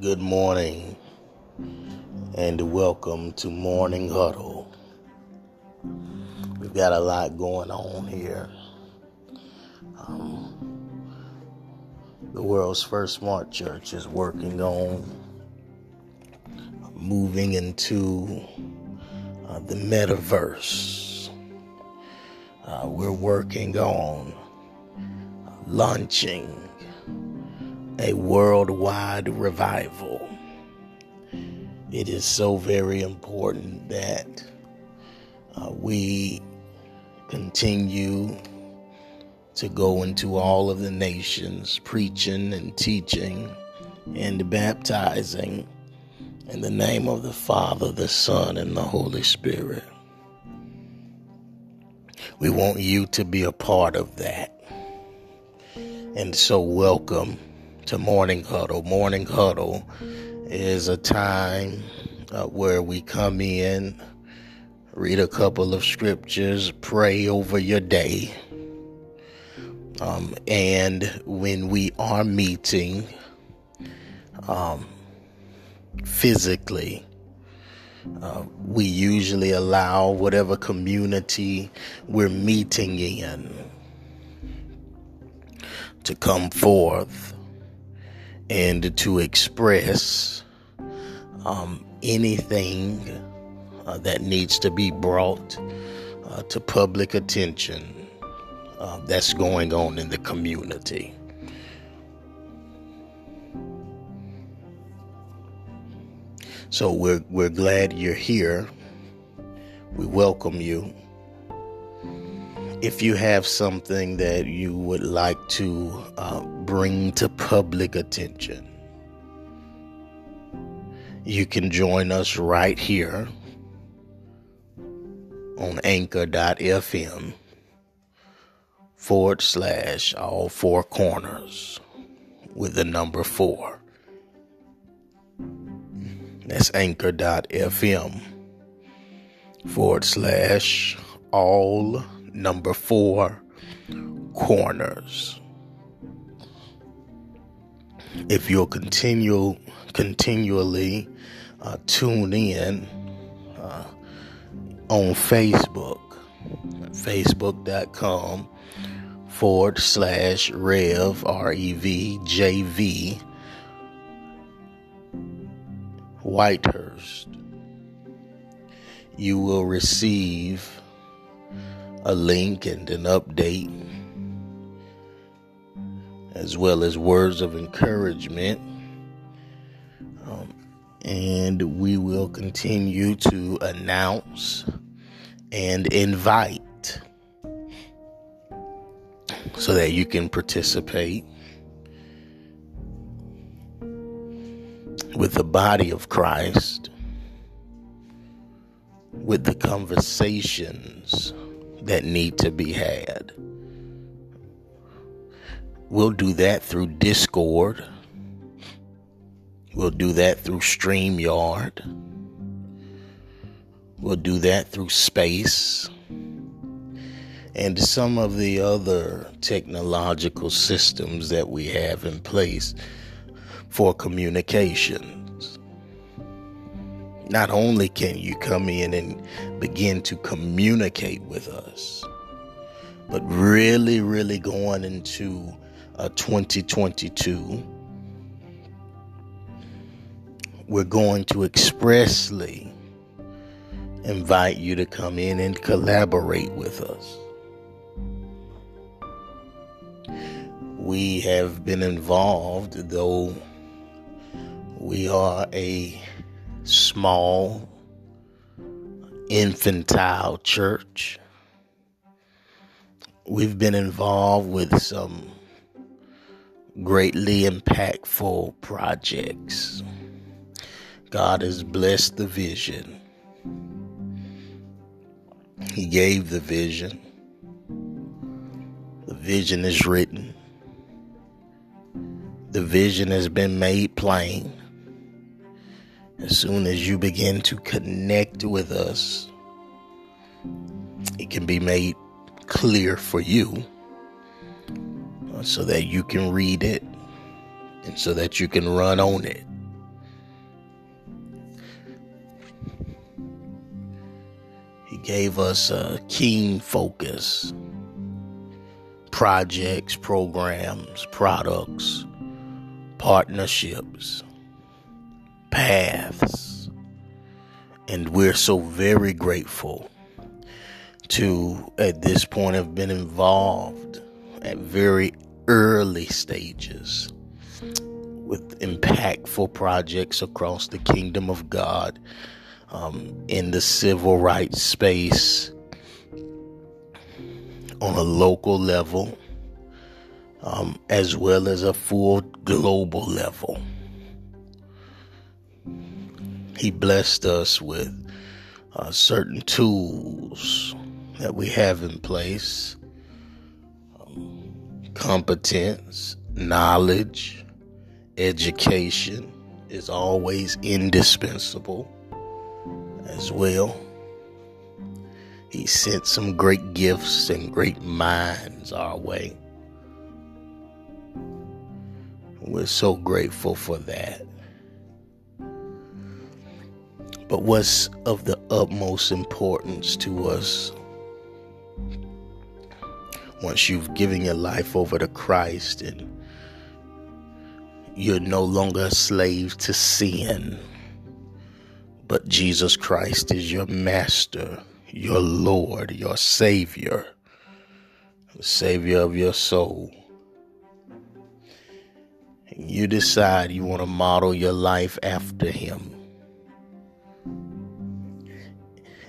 Good morning and welcome to Morning Huddle. We've got a lot going on here. Um, the world's first smart church is working on moving into uh, the metaverse. Uh, we're working on launching a worldwide revival. It is so very important that uh, we continue to go into all of the nations, preaching and teaching and baptizing in the name of the Father, the Son, and the Holy Spirit. We want you to be a part of that. And so, welcome to Morning Huddle. Morning Huddle is a time uh, where we come in, read a couple of scriptures, pray over your day. Um, and when we are meeting um, physically, uh, we usually allow whatever community we're meeting in to come forth and to express um, anything uh, that needs to be brought uh, to public attention uh, that's going on in the community. So we're we're glad you're here. We welcome you. If you have something that you would like to uh, bring to public attention, you can join us right here on anchor.fm forward slash all four corners with the number four. That's anchor.fm forward slash all number four corners. If you'll continue continually uh, tune in uh, on Facebook, facebook.com forward slash rev r e v j v Whitehurst, you will receive a link and an update, as well as words of encouragement. Um, and we will continue to announce and invite so that you can participate with the body of Christ, with the conversations that need to be had. We'll do that through Discord. We'll do that through StreamYard. We'll do that through Space and some of the other technological systems that we have in place for communications. Not only can you come in and begin to communicate with us, but really, really going into uh, 2022, we're going to expressly invite you to come in and collaborate with us. We have been involved, though we are a small, infantile church. We've been involved with some greatly impactful projects. God has blessed the vision. He gave the vision. The vision is written. The vision has been made plain. As soon as you begin to connect with us, it can be made clear for you so that you can read it and so that you can run on it. He gave us a keen focus projects, programs, products, partnerships, paths. And we're so very grateful to, at this point, have been involved at very early stages with impactful projects across the kingdom of God um, in the civil rights space on a local level um, as well as a full global level. He blessed us with uh, certain tools that we have in place competence, knowledge, education is always indispensable as well. He sent some great gifts and great minds our way. We're so grateful for that. But what's of the utmost importance to us once you've given your life over to Christ and you're no longer a slave to sin, but Jesus Christ is your master, your Lord, your Savior, the Savior of your soul. And you decide you want to model your life after Him.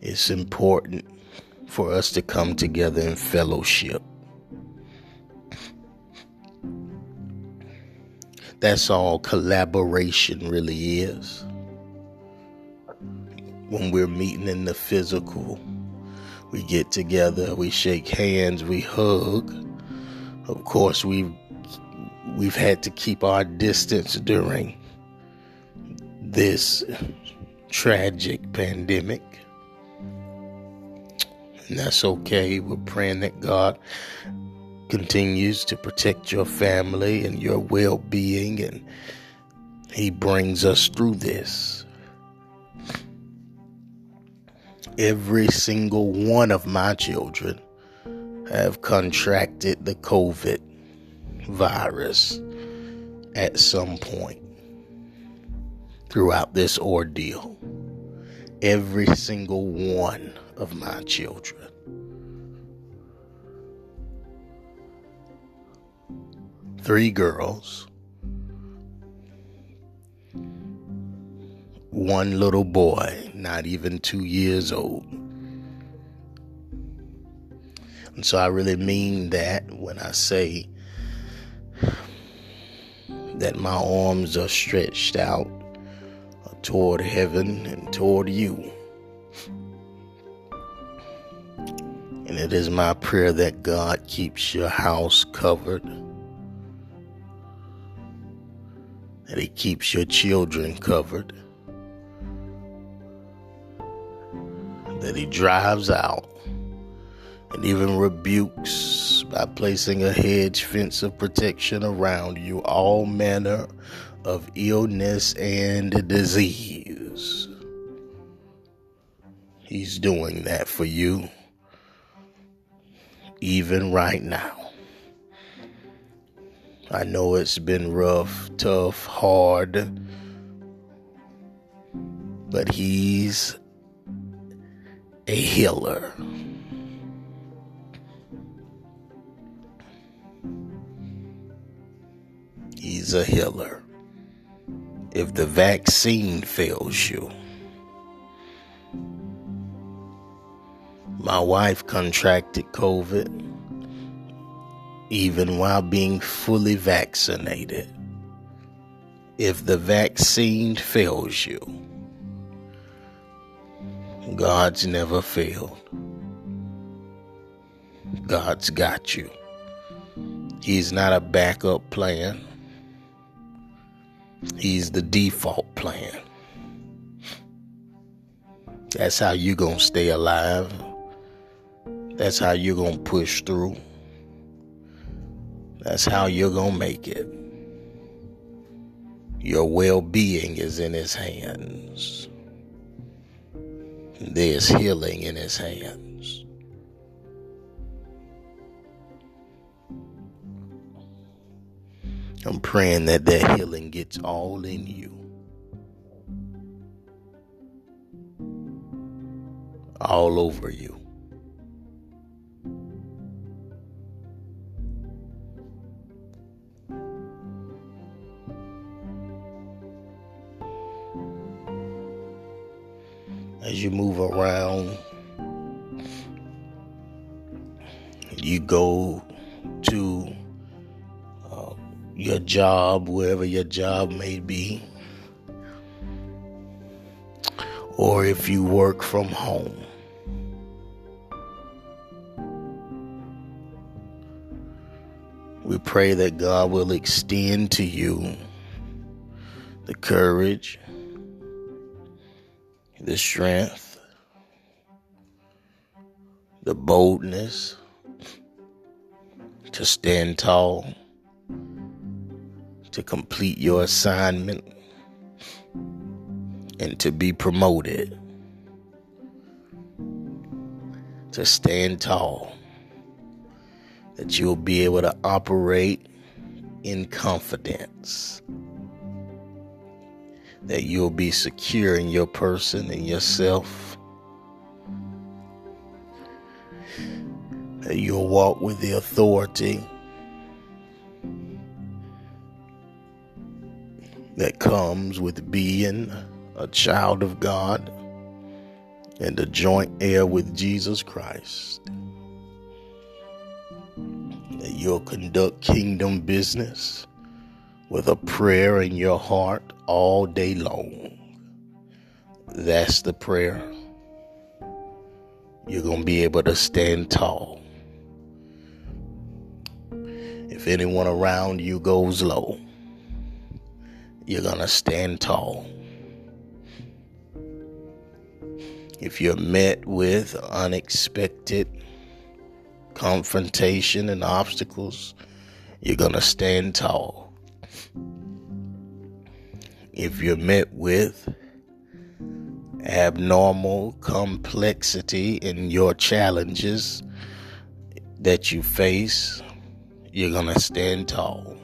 It's important for us to come together in fellowship. That's all collaboration really is. When we're meeting in the physical, we get together, we shake hands, we hug. Of course, we've we've had to keep our distance during this tragic pandemic. And that's okay. We're praying that God continues to protect your family and your well being, and He brings us through this. Every single one of my children have contracted the COVID virus at some point throughout this ordeal. Every single one of my children. Three girls, one little boy, not even two years old. And so I really mean that when I say that my arms are stretched out toward heaven and toward you. And it is my prayer that God keeps your house covered that He keeps your children covered, that He drives out and even rebukes by placing a hedge fence of protection around you all manner of illness and disease. He's doing that for you, even right now. I know it's been rough, tough, hard, but he's a healer. He's a healer. If the vaccine fails you, my wife contracted COVID even while being fully vaccinated. If the vaccine fails you, God's never failed. God's got you. He's not a backup plan. He's the default plan. That's how you're going to stay alive. That's how you're going to push through. That's how you're going to make it. Your well being is in His hands. There's healing in his hands. I'm praying that that healing gets all in you. All over you. Job, wherever your job may be, or if you work from home. We pray that God will extend to you the courage the strength, the boldness to stand tall, to complete your assignment, and to be promoted. To stand tall, that you'll be able to operate in confidence that you'll be secure in your person and yourself. That you'll walk with the authority that comes with being a child of God and a joint heir with Jesus Christ. That you'll conduct kingdom business with a prayer in your heart all day long. That's the prayer. You're going to be able to stand tall. If anyone around you goes low, you're going to stand tall. If you're met with unexpected confrontation and obstacles, you're going to stand tall if you're met with abnormal complexity in your challenges that you face, you're going to stand tall.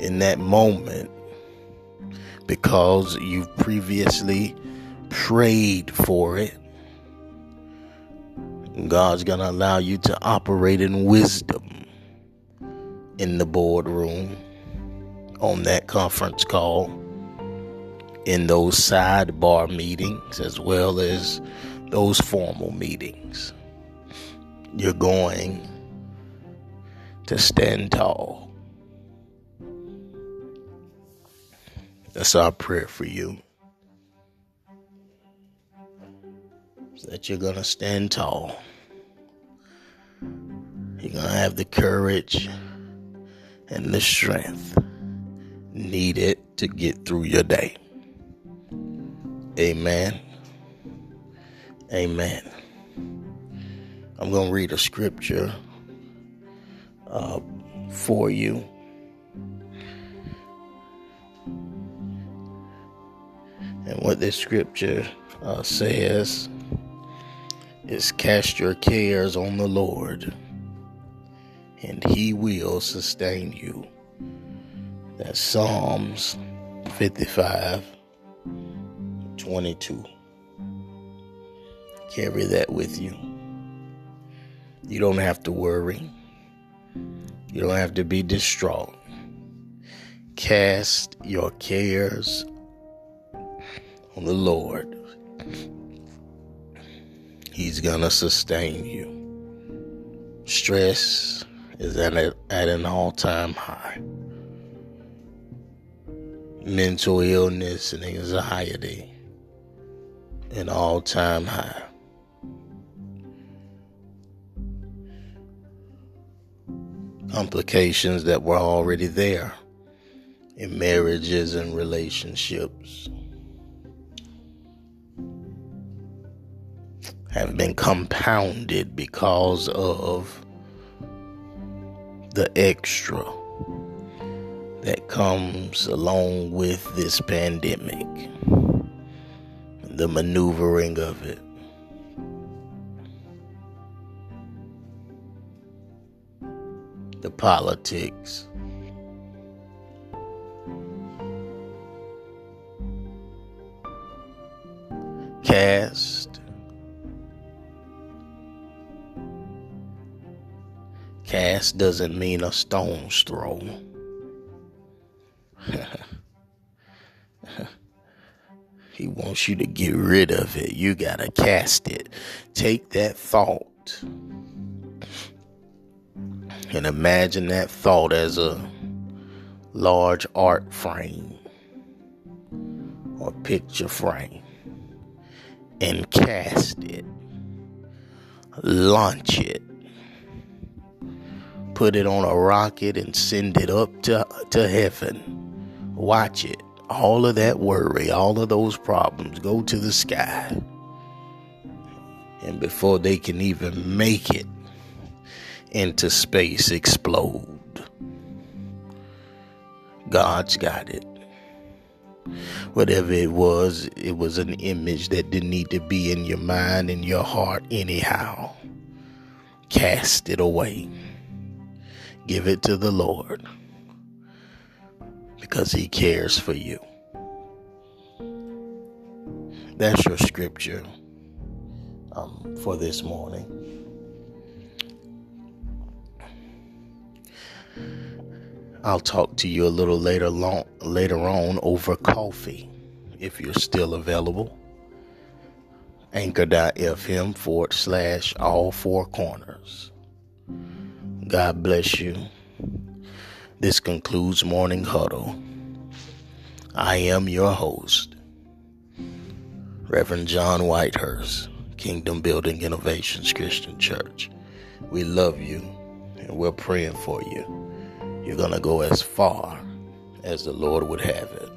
In that moment, because you've previously prayed for it, God's going to allow you to operate in wisdom in the boardroom on that conference call, in those sidebar meetings, as well as those formal meetings. You're going to stand tall. That's our prayer for you. That you're going to stand tall. You're going to have the courage and the strength needed to get through your day. Amen. Amen. I'm going to read a scripture uh, for you. And what this scripture uh, says is cast your cares on the Lord, and he will sustain you. That's Psalms 55 22. Carry that with you. You don't have to worry. You don't have to be distraught. Cast your cares on the Lord. He's going to sustain you. Stress is at, a, at an all time high mental illness and anxiety an all time high. Complications that were already there in marriages and relationships have been compounded because of the extra that comes along with this pandemic. the maneuvering of it. The politics. Cast. Doesn't mean a stone's throw. He wants you to get rid of it. You got to cast it. Take that thought and imagine that thought as a large art frame or picture frame and cast it, launch it, put it on a rocket and send it up to, to heaven. Watch it all of that worry, all of those problems go to the sky. And before they can even make it into space, explode. God's got it. Whatever it was, it was an image that didn't need to be in your mind and your heart anyhow. Cast it away. Give it to the Lord because he cares for you. That's your scripture um, for this morning. I'll talk to you a little later long, later on over coffee if you're still available. Anchor.fm forward slash all four corners. God bless you. This concludes Morning Huddle. I am your host, Reverend John Whitehurst, Kingdom Building Innovations Christian Church. We love you and we're praying for you. You're going to go as far as the Lord would have it.